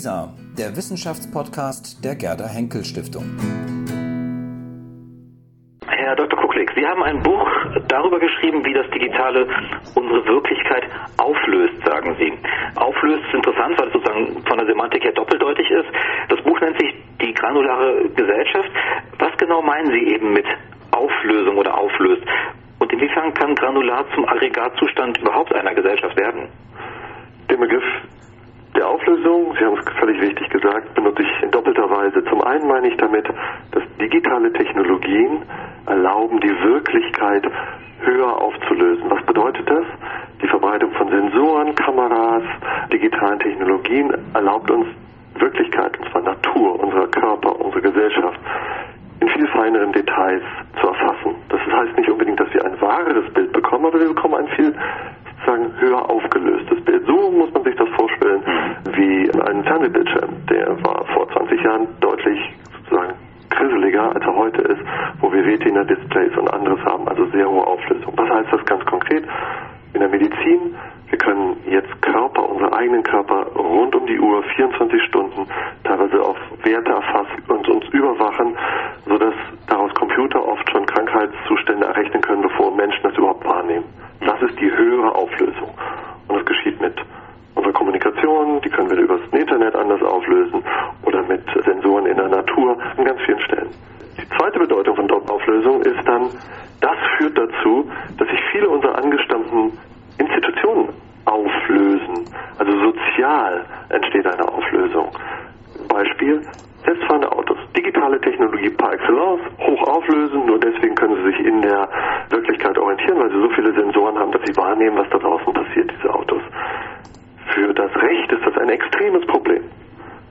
WISA, der Wissenschaftspodcast der Gerda Henkel Stiftung. Herr Dr. Kucklick, Sie haben ein Buch darüber geschrieben, wie das Digitale unsere Wirklichkeit auflöst, sagen Sie. Auflöst ist interessant, weil es sozusagen von der Semantik her doppeldeutig ist. Das Buch nennt sich Die granulare Gesellschaft. Was genau meinen Sie eben mit Auflösung oder auflöst? Und inwiefern kann granular zum Aggregatzustand überhaupt einer Gesellschaft werden? Den Begriff Auflösung, Sie haben es völlig richtig gesagt, benutze ich in doppelter Weise. Zum einen meine ich damit, dass digitale Technologien erlauben, die Wirklichkeit höher aufzulösen. Was bedeutet das? Die Verbreitung von Sensoren, Kameras, digitalen Technologien erlaubt uns Wirklichkeit, und zwar Natur, unser Körper, unsere Gesellschaft, in viel feineren Details zu erfassen. Das heißt nicht unbedingt, dass wir ein wahres Bild bekommen, aber wir bekommen ein viel sozusagen höher aufgelöstes Bild. So muss man sich das vorstellen wie ein Fernsehbildschirm. Der war vor 20 Jahren deutlich sozusagen grisseliger, als er heute ist, wo wir Retina-Displays und anderes haben, also sehr hohe Auflösung. Was heißt das ganz konkret? In der Medizin, wir können jetzt Körper, unsere eigenen Körper rund um die Uhr, 24 Stunden, teilweise auf Werte erfassen und uns überwachen, sodass daraus Computer oft schon Krankheitszustände errechnen können, bevor Menschen das überhaupt wahrnehmen. Das ist die höhere Auflösung. Und das geschieht mit unserer Kommunikation, die können wir übers Internet anders auflösen oder mit Sensoren in der Natur an ganz vielen Stellen. Die zweite Bedeutung von Auflösung ist dann, das führt dazu, dass sich viele unserer angestammten Institutionen auflösen. Also sozial entsteht eine Auflösung. Beispiel, selbstfahrende Autos. Digitale Technologie par excellence, hoch auflösen, nur deswegen können sie sich in der Wirklichkeit orientieren, weil sie so viele Sensoren haben, dass sie wahrnehmen, was da draußen passiert, diese Autos. Für das Recht ist das ein extremes Problem,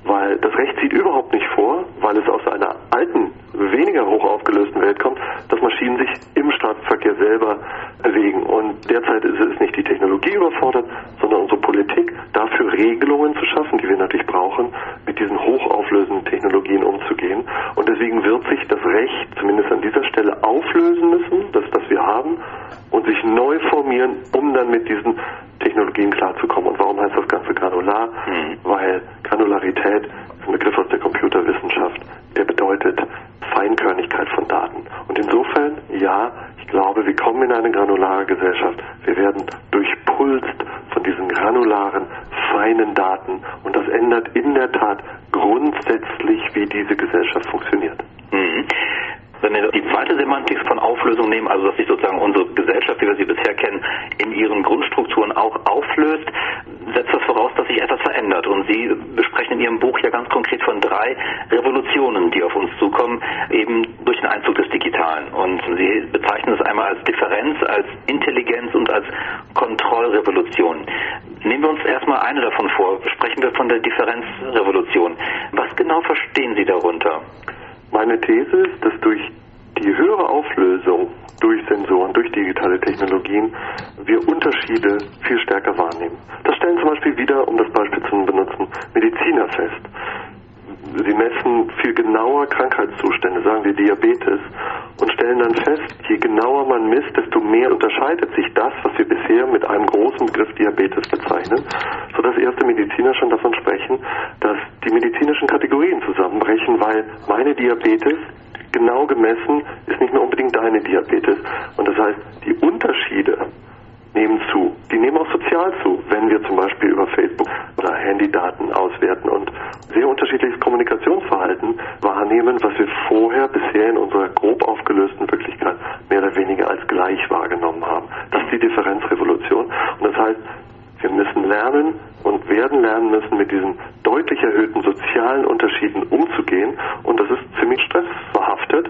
weil das Recht sieht überhaupt nicht vor, weil es aus einer alten, weniger hoch aufgelösten Welt kommt, dass Maschinen sich im Straßenverkehr selber bewegen. Und derzeit ist es nicht die Technologie überfordert, sondern unsere Politik, dafür Regelungen zu schaffen, die wir natürlich brauchen, mit diesen hochauflösenden Technologien umzugehen. Und deswegen wird sich das Recht zumindest an dieser Stelle auflösen müssen, das, das wir haben, und sich neu formieren, um dann mit diesen Technologien klarzukommen. Und warum heißt das Ganze granular? Mhm. Weil Granularität ist ein Begriff aus der Computerwissenschaft, der bedeutet Feinkörnigkeit von Daten. Und insofern, ja, ich glaube, wir kommen in eine granulare Gesellschaft. Wir werden durchpulst von diesen granularen, feinen Daten. Und das ändert in der Tat grundsätzlich, wie diese Gesellschaft funktioniert. Mhm. Wenn wir die zweite Semantik von Auflösung nehmen, also dass sich sozusagen unsere Gesellschaft, wie wir sie bisher kennen, in ihren Grundstrukturen auch auflöst, setzt das voraus, dass sich etwas verändert. Und Sie besprechen in Ihrem Buch ja ganz konkret von drei Revolutionen, die auf uns zukommen, eben durch den Einzug des Digitalen. Und Sie bezeichnen es einmal als Differenz, als Intelligenz und als Kontrollrevolution. Nehmen wir uns erstmal eine davon vor. Sprechen wir von der Differenzrevolution. Was genau verstehen Sie darunter? Meine These ist, dass durch die höhere Auflösung durch Sensoren, durch digitale Technologien, wir Unterschiede viel stärker wahrnehmen. Das stellen zum Beispiel wieder, um das Beispiel zu benutzen, Mediziner fest. Sie messen viel genauer Krankheitszustände, sagen wir Diabetes, und stellen dann fest, je genauer man misst, desto mehr unterscheidet sich das, was wir bisher mit einem großen Begriff Diabetes bezeichnen, sodass erste Mediziner schon davon sprechen, dass die medizinischen Kategorien zusammenbrechen, weil meine Diabetes genau gemessen ist nicht mehr unbedingt deine Diabetes. Und das heißt, die Unterschiede nehmen zu. Die nehmen auch sozial zu, wenn wir zum Beispiel über Facebook oder Handydaten auswerten und sehr unterschiedliches Kommunikationsverhalten wahrnehmen, was wir vorher bisher in unserer grob aufgelösten Wirklichkeit mehr oder weniger als gleich wahrgenommen haben. Das ist die Differenzrevolution. Und das heißt, wir müssen lernen werden lernen müssen, mit diesen deutlich erhöhten sozialen Unterschieden umzugehen. Und das ist ziemlich stressverhaftet,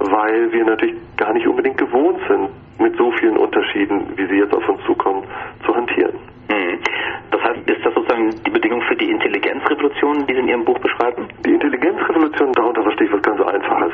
weil wir natürlich gar nicht unbedingt gewohnt sind, mit so vielen Unterschieden, wie sie jetzt auf uns zukommen, zu hantieren. Mhm. Das heißt, ist das sozusagen die Bedingung für die Intelligenzrevolution, die Sie in Ihrem Buch beschreiben? Die Intelligenzrevolution, darunter verstehe ich was ganz Einfaches.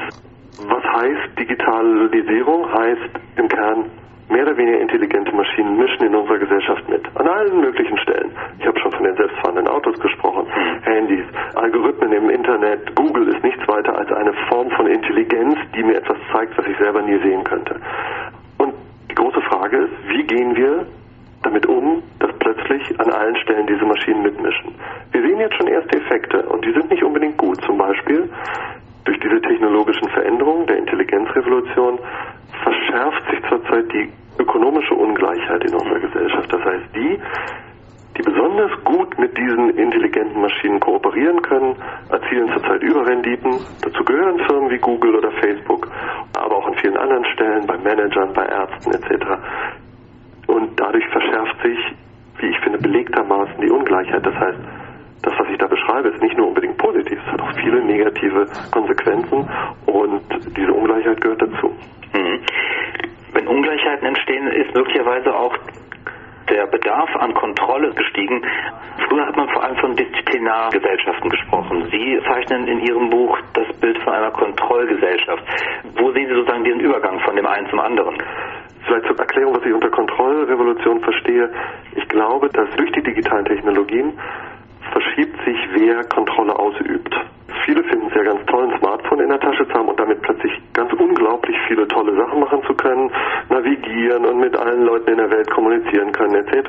Was heißt Digitalisierung? Heißt im Kern mehr oder weniger intelligente Maschinen mischen in unserer Gesellschaft mit. An allen möglichen Stellen. Ich habe schon von den selbstfahrenden Autos gesprochen, Handys, Algorithmen im Internet. Google ist nichts weiter als eine Form von Intelligenz, die mir etwas zeigt, was ich selber nie sehen könnte. Und die große Frage ist, wie gehen wir damit um, dass plötzlich an allen Stellen Stellen diese Maschinen mitmischen. Wir sehen jetzt schon erste Effekte und die sind nicht unbedingt gut. Zum Beispiel durch diese technologischen Veränderungen der Intelligenzrevolution verschärft sich zurzeit die ökonomische Ungleichheit in unserer Gesellschaft. Das heißt, die, die besonders gut mit diesen intelligenten Maschinen kooperieren können, erzielen zurzeit Überrenditen. Dazu gehören Firmen wie Google oder Facebook, aber auch an vielen anderen Stellen, bei Managern, bei Ärzten etc. Und dadurch verschärft sich, wie ich finde, belegtermaßen die Ungleichheit. Das heißt, das, was ich da beschreibe, ist nicht nur unbedingt positiv, es hat auch viele negative Konsequenzen und diese Ungleichheit gehört dazu. Mhm. Wenn Ungleichheiten entstehen, ist möglicherweise auch der Bedarf an Kontrolle gestiegen. Früher hat man vor allem von Disziplinargesellschaften gesprochen. Sie zeichnen in Ihrem Buch das Bild von einer Kontrollgesellschaft. Wo sehen Sie sozusagen diesen Übergang von dem einen zum anderen? Vielleicht zur Erklärung, was ich unter Kontrollrevolution verstehe. Ich glaube, dass durch die digitalen Technologien verschiebt sich, wer Kontrolle ausübt. Viele finden es ja ganz toll, ein Smartphone in der Tasche zu haben und damit plötzlich ganz unglaublich viele tolle Sachen machen zu können, navigieren und mit allen Leuten in der Welt kommunizieren können etc.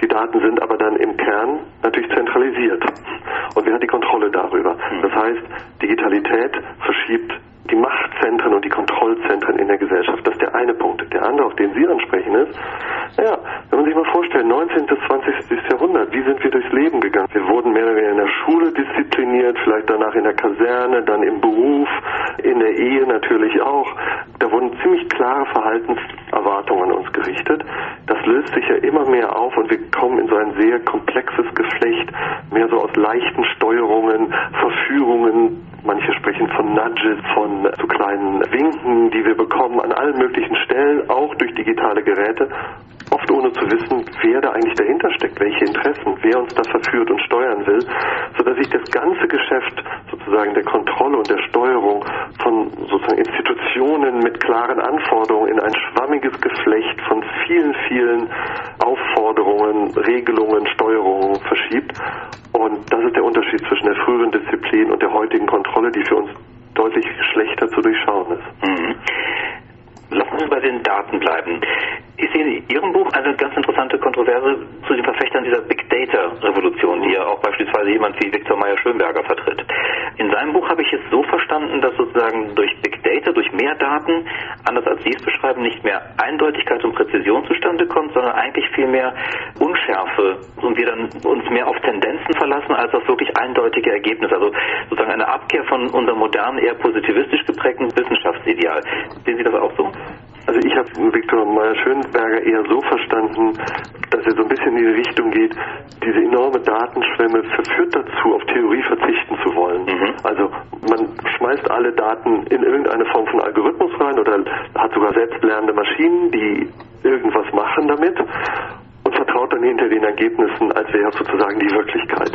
Die Daten sind aber dann im Kern natürlich zentralisiert. Und wer hat die Kontrolle darüber? Hm. Das heißt, Digitalität verschiebt die Machtzentren und die Kontrollzentren in der Gesellschaft. Das ist der eine Punkt. Der andere, auf den Sie ansprechen, ist, naja, wenn man sich mal vorstellt, 19. bis 20. Jahrhundert, wie sind wir durchs Leben gegangen? Wir wurden mehr oder weniger in der Schule diszipliniert, vielleicht danach in der Kaserne, dann im Beruf, in der Ehe natürlich auch. Da wurden ziemlich klare Verhaltenserwartungen an uns gerichtet. Das löst sich ja immer mehr auf und wir kommen in so ein sehr komplexes Geflecht, mehr so aus leichten Steuerungen, Verführungen, Manche sprechen von Nudges, von so kleinen Winken, die wir bekommen an allen möglichen Stellen, auch durch digitale Geräte, oft ohne zu wissen, wer da eigentlich dahinter steckt, welche Interessen, wer uns da verführt und steuern will, sodass sich das ganze Geschäft sozusagen der Kontrolle und der Steuerung von sozusagen Institutionen mit klaren Anforderungen schwammiges Geflecht von vielen, vielen Aufforderungen, Regelungen, Steuerungen verschiebt. Und das ist der Unterschied zwischen der früheren Disziplin und der heutigen Kontrolle, die für uns deutlich schlechter zu durchschauen ist. Mhm. Lassen Sie bei den Daten bleiben. Ich sehe in Ihrem Buch eine ganz interessante Kontroverse zu den Verfechtern dieser Big Data-Revolution, die ja auch beispielsweise jemand wie Viktor Meyer-Schönberger vertritt. In seinem Buch habe ich es so verstanden, dass sozusagen Data, durch mehr Daten, anders als Sie es beschreiben, nicht mehr Eindeutigkeit und Präzision zustande kommt, sondern eigentlich viel mehr Unschärfe und wir dann uns mehr auf Tendenzen verlassen, als auf wirklich eindeutige Ergebnisse. Also sozusagen eine Abkehr von unserem modernen, eher positivistisch geprägten Wissenschaftsideal. Sehen Sie das auch so? Also ich habe Viktor Meyer-Schönberger eher so verstanden, dass er so ein bisschen in die Richtung geht, diese enorme Datenschwemme verführt dazu, auf Theorie verzichten zu wollen. Mhm. Also man schmeißt alle Daten in irgendeine Form von Algorithmus rein oder hat sogar selbstlernende Maschinen, die irgendwas machen damit und vertraut dann hinter den Ergebnissen, als wäre es sozusagen die Wirklichkeit.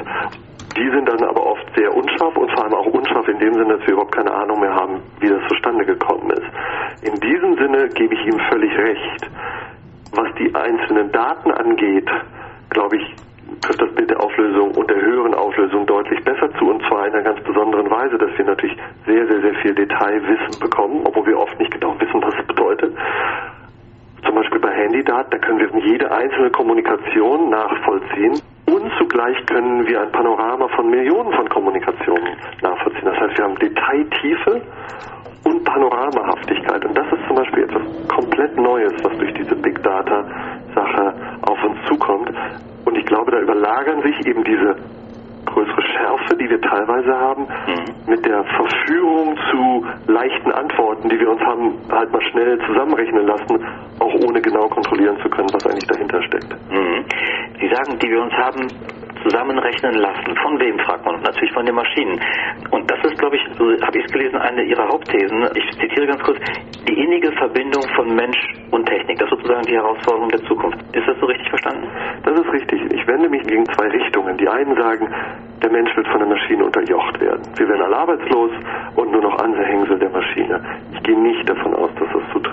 Die sind dann aber oft sehr unscharf und vor allem auch unscharf in dem Sinne, dass wir überhaupt keine Ahnung mehr haben, wie das zustande gekommen ist. In diesem Sinne gebe ich ihm völlig recht. Was die einzelnen Daten angeht, glaube ich, trifft das Bild der Auflösung und der höheren Auflösung deutlich besser zu und zwar in einer ganz besonderen Weise, dass wir natürlich sehr, sehr, sehr viel Detailwissen bekommen, obwohl wir oft nicht genau wissen, was es bedeutet. Zum Beispiel bei Handydaten, da können wir jede einzelne Kommunikation nachvollziehen und zugleich können wir ein Panorama von Millionen von Kommunikationen nachvollziehen. Das heißt, wir haben Detailtiefe und Panoramahaftigkeit. Und das ist zum Beispiel etwas komplett Neues, was durch diese Big Data-Sache auf uns zukommt. Und ich glaube, da überlagern sich eben diese größere Schärfe, die wir teilweise haben, mhm. mit der Verführung zu leichten Antworten, die wir uns haben halt schnell zusammenrechnen lassen, auch ohne genau kontrollieren zu können, was eigentlich dahinter steckt. Mhm. Sie sagen, die wir uns haben zusammenrechnen lassen. Von wem, fragt man. Natürlich von den Maschinen. Und das ist, glaube ich, so habe ich es gelesen, eine Ihrer Hauptthesen. Ich zitiere ganz kurz, die innige Verbindung von Mensch und Technik. Das ist sozusagen die Herausforderung der Zukunft. Ist das so richtig verstanden? Das ist richtig. Ich wende mich gegen zwei Richtungen. Die einen sagen, der Mensch wird von der Maschine unterjocht werden. Wir werden alle arbeitslos und nur noch Anhängsel der Maschine. Ich gehe nicht davon aus, dass das zutrifft.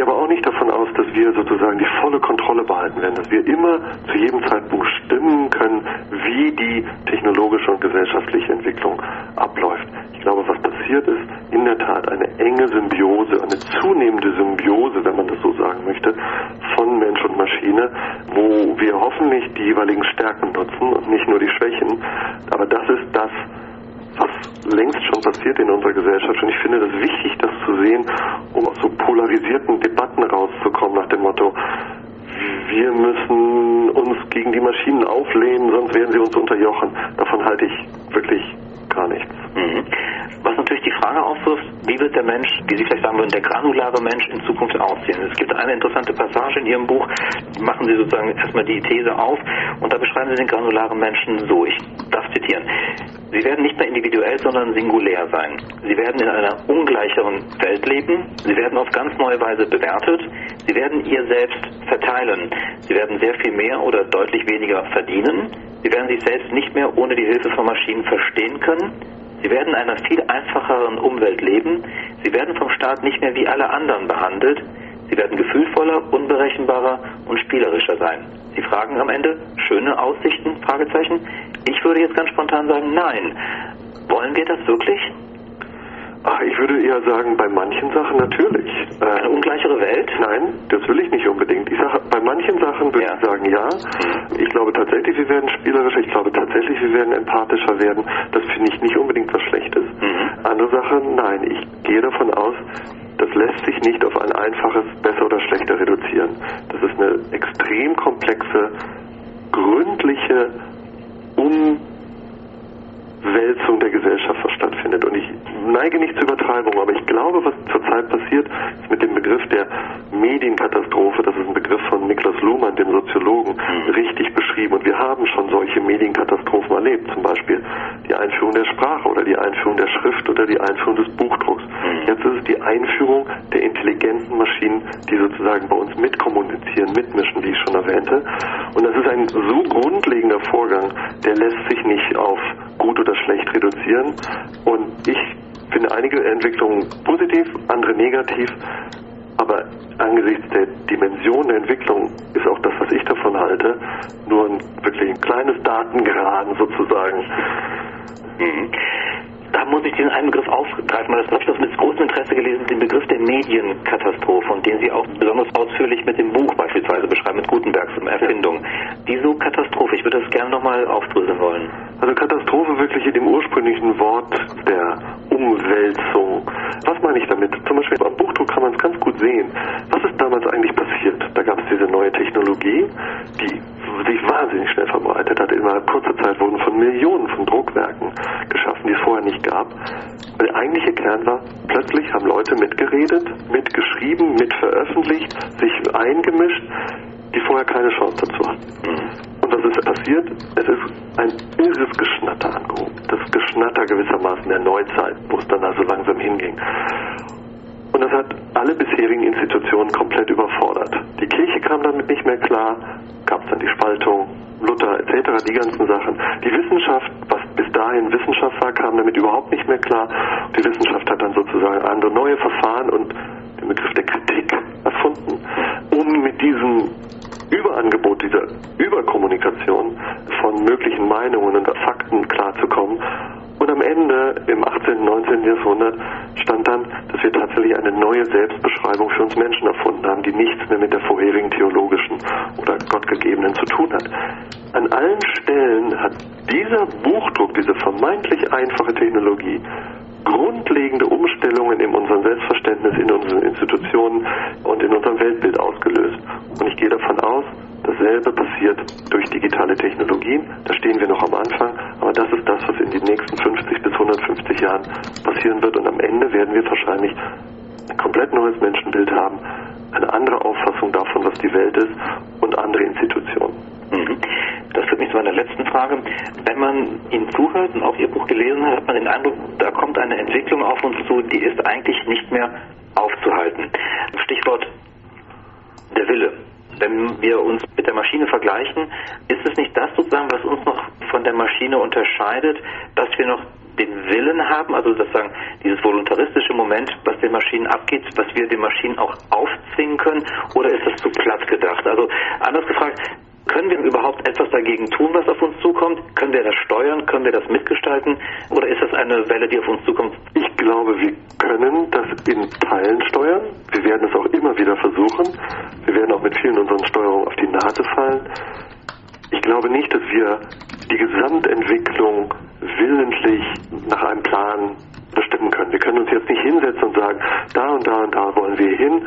Gehe aber auch nicht davon aus, dass wir sozusagen die volle Kontrolle behalten werden, dass wir immer zu jedem Zeitpunkt stimmen können, wie die technologische und gesellschaftliche Entwicklung abläuft. Ich glaube, was passiert ist, in der Tat eine enge Symbiose, eine zunehmende Symbiose, wenn man das so sagen möchte, von Mensch und Maschine, wo wir hoffentlich die jeweiligen Stärken nutzen und nicht nur die Schwächen. Aber das ist das, was längst schon passiert in unserer Gesellschaft. Und ich finde das wichtig, das zu sehen, um aus so polarisierten Debatten rauszukommen nach dem Motto, wir müssen uns gegen die Maschinen auflehnen, sonst werden sie uns unterjochen. Davon halte ich wirklich gar nichts. Mhm. Was natürlich die Frage aufwirft, wie wird der Mensch, wie Sie vielleicht sagen würden, der granulare Mensch in Zukunft aussehen? Es gibt eine interessante Passage in Ihrem Buch, machen Sie sozusagen erstmal die These auf und da beschreiben Sie den granularen Menschen so, ich darf zitieren. Sie werden nicht mehr individuell, sondern singulär sein. Sie werden in einer ungleicheren Welt leben. Sie werden auf ganz neue Weise bewertet. Sie werden ihr selbst verteilen. Sie werden sehr viel mehr oder deutlich weniger verdienen. Sie werden sich selbst nicht mehr ohne die Hilfe von Maschinen verstehen können. Sie werden in einer viel einfacheren Umwelt leben. Sie werden vom Staat nicht mehr wie alle anderen behandelt. Sie werden gefühlvoller, unberechenbarer und spielerischer sein. Sie fragen am Ende, schöne Aussichten? Fragezeichen. Ich würde jetzt ganz spontan sagen, nein. Wollen wir das wirklich? Ach, ich würde eher sagen, bei manchen Sachen natürlich. Äh, Eine ungleichere Welt? Nein, das will ich nicht unbedingt. Ich sage, bei manchen Sachen würde ja. ich sagen, ja. Ich glaube tatsächlich, wir werden spielerischer. Ich glaube tatsächlich, wir werden empathischer werden. Das finde ich nicht unbedingt was Schlechtes. Mhm. Andere Sache, nein. Ich gehe davon aus, das lässt sich nicht auf ein einfaches besser oder schlechter reduzieren. Das ist eine extrem komplexe, gründliche Um Wälzung der Gesellschaft, was stattfindet. Und ich neige nicht zur Übertreibung, aber ich glaube, was zurzeit passiert, ist mit dem Begriff der Medienkatastrophe, das ist ein Begriff von Niklas Luhmann, dem Soziologen, mhm. richtig beschrieben. Und wir haben schon solche Medienkatastrophen erlebt, zum Beispiel die Einführung der Sprache oder die Einführung der Schrift oder die Einführung des Buchdrucks. Mhm. Jetzt ist es die Einführung der intelligenten Maschinen, die sozusagen bei uns mitkommunizieren, mitmischen, wie ich schon erwähnte. Und das ist ein so grundlegender Vorgang, der lässt sich nicht auf gut oder schlecht reduzieren. Und ich finde einige Entwicklungen positiv, andere negativ. Aber angesichts der Dimension der Entwicklung ist auch das, was ich davon halte, nur ein wirklich ein kleines Datengraden sozusagen. Mhm da muss ich diesen einen Begriff aufgreifen, weil das habe ich das mit großem Interesse gelesen, den Begriff der Medienkatastrophe und den Sie auch besonders ausführlich mit dem Buch beispielsweise beschreiben, mit Gutenbergs Erfindung. Wieso Katastrophe? Ich würde das gerne nochmal aufdröseln wollen. Also Katastrophe wirklich in dem ursprünglichen Wort der Umwälzung. Was meine ich damit? Zum Beispiel am Buchdruck kann man es ganz gut sehen. Was ist damals eigentlich passiert? Da gab es diese neue Technologie, die sich wahnsinnig schnell verbreitet hat. Innerhalb kurzer Zeit wurden von Millionen von Druckwerken geschaffen, die es vorher nicht gab. Der eigentliche Kern war, plötzlich haben Leute mitgeredet, mitgeschrieben, mitveröffentlicht, sich eingemischt, die vorher keine Chance dazu hatten. Und was ist passiert? Es ist ein irres Geschnatter angehoben. Das Geschnatter gewissermaßen der Neuzeit, wo es dann also langsam hinging. Und das hat alle bisherigen Institutionen komplett überfordert. Die Kirche kam damit nicht mehr klar, gab es dann die Spaltung, Luther etc., die ganzen Sachen. Die Wissenschaft, was bis dahin Wissenschaft war, kam damit überhaupt nicht mehr klar. Die Wissenschaft hat dann sozusagen andere neue Verfahren und den Begriff der Kritik erfunden, um mit diesem Überangebot, dieser Überkommunikation von möglichen Meinungen und Fakten klarzukommen. Und am Ende, im 18. und 19. Jahrhundert, stand dann, dass wir tatsächlich eine neue Selbstbeschreibung für uns Menschen erfunden haben, die nichts mehr mit der vorherigen theologischen oder gottgegebenen zu tun hat. An allen Stellen hat dieser Buchdruck, diese vermeintlich einfache Technologie, grundlegende Umstellungen in unserem Selbstverständnis, in unseren Institutionen und in unserem Weltbild ausgelöst. Und ich gehe davon aus, dasselbe passiert durch digitale Technologien. Da stehen wir noch am Anfang, aber das ist das, was in den nächsten 50 bis 150 Jahren passieren wird. Und am Ende werden wir wahrscheinlich ein komplett neues Menschenbild haben, eine andere Auffassung davon, was die Welt ist und andere Institutionen. Mhm. Das führt mich zu meiner letzten Frage. Wenn man Ihnen zuhört und auch Ihr Buch gelesen hat, hat man den Eindruck, da kommt eine Entwicklung auf uns zu, die ist eigentlich nicht mehr aufzuhalten. Stichwort der Wille. Wenn wir uns mit der Maschine vergleichen, ist es nicht das sozusagen, was uns noch von der Maschine unterscheidet, dass wir noch den Willen haben, also sozusagen dieses voluntaristische Moment, was den Maschinen abgeht, was wir den Maschinen auch aufzwingen können, oder ist das zu platt gedacht? Also anders gefragt, können wir überhaupt etwas dagegen tun, was auf uns zukommt? Können wir das steuern? Können wir das mitgestalten? Oder ist das eine Welle, die auf uns zukommt? Ich glaube, wir können das in Teilen steuern. Wir werden es auch immer wieder versuchen. Wir werden auch mit vielen unseren Steuerungen auf die Nase fallen. ich glaube nicht, dass wir die Gesamtentwicklung willentlich nach einem Plan bestimmen können. Wir können uns jetzt nicht hinsetzen und sagen, da und da und da wollen wir hin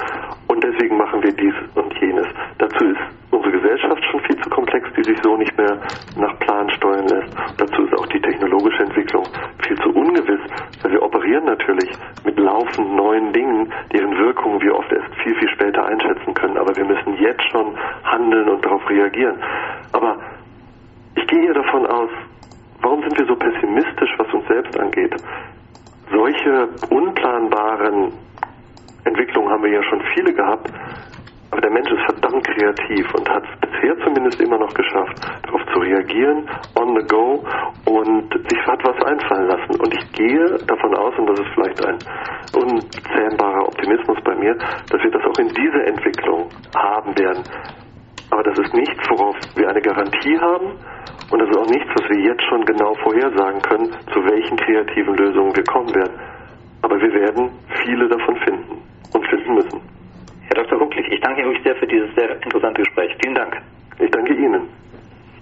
und deswegen machen wir dies und jenes. Dazu ist unsere Gesellschaft schon viel zu komplex, die sich so nicht mehr nach Plan steuern lässt. Dazu ist auch die technologische Entwicklung viel zu ungewiss, weil wir operieren natürlich mit laufend neuen Dingen, deren Wirkungen wir oft erst viel, viel später einschätzen können. Aber wir müssen jetzt schon handeln und darauf reagieren. Aber ich gehe hier davon aus, warum sind wir so pessimistisch, was uns selbst angeht? Solche unplanbaren Entwicklungen haben wir ja schon viele gehabt, aber der Mensch ist verdammt kreativ und hat es bisher zumindest immer noch geschafft, darauf zu reagieren, on the go und sich hat was einfallen lassen. Und ich gehe davon aus, und das ist vielleicht ein unzähmbarer Optimismus bei mir, dass wir das auch in dieser Entwicklung haben werden. Aber das ist nichts, worauf wir eine Garantie haben. Und das ist auch nichts, was wir jetzt schon genau vorhersagen können, zu welchen kreativen Lösungen wir kommen werden. Aber wir werden viele davon finden und finden müssen. Herr Dr. Hucklich, ich danke Ihnen sehr für dieses sehr interessante Gespräch. Vielen Dank. Ich danke Ihnen.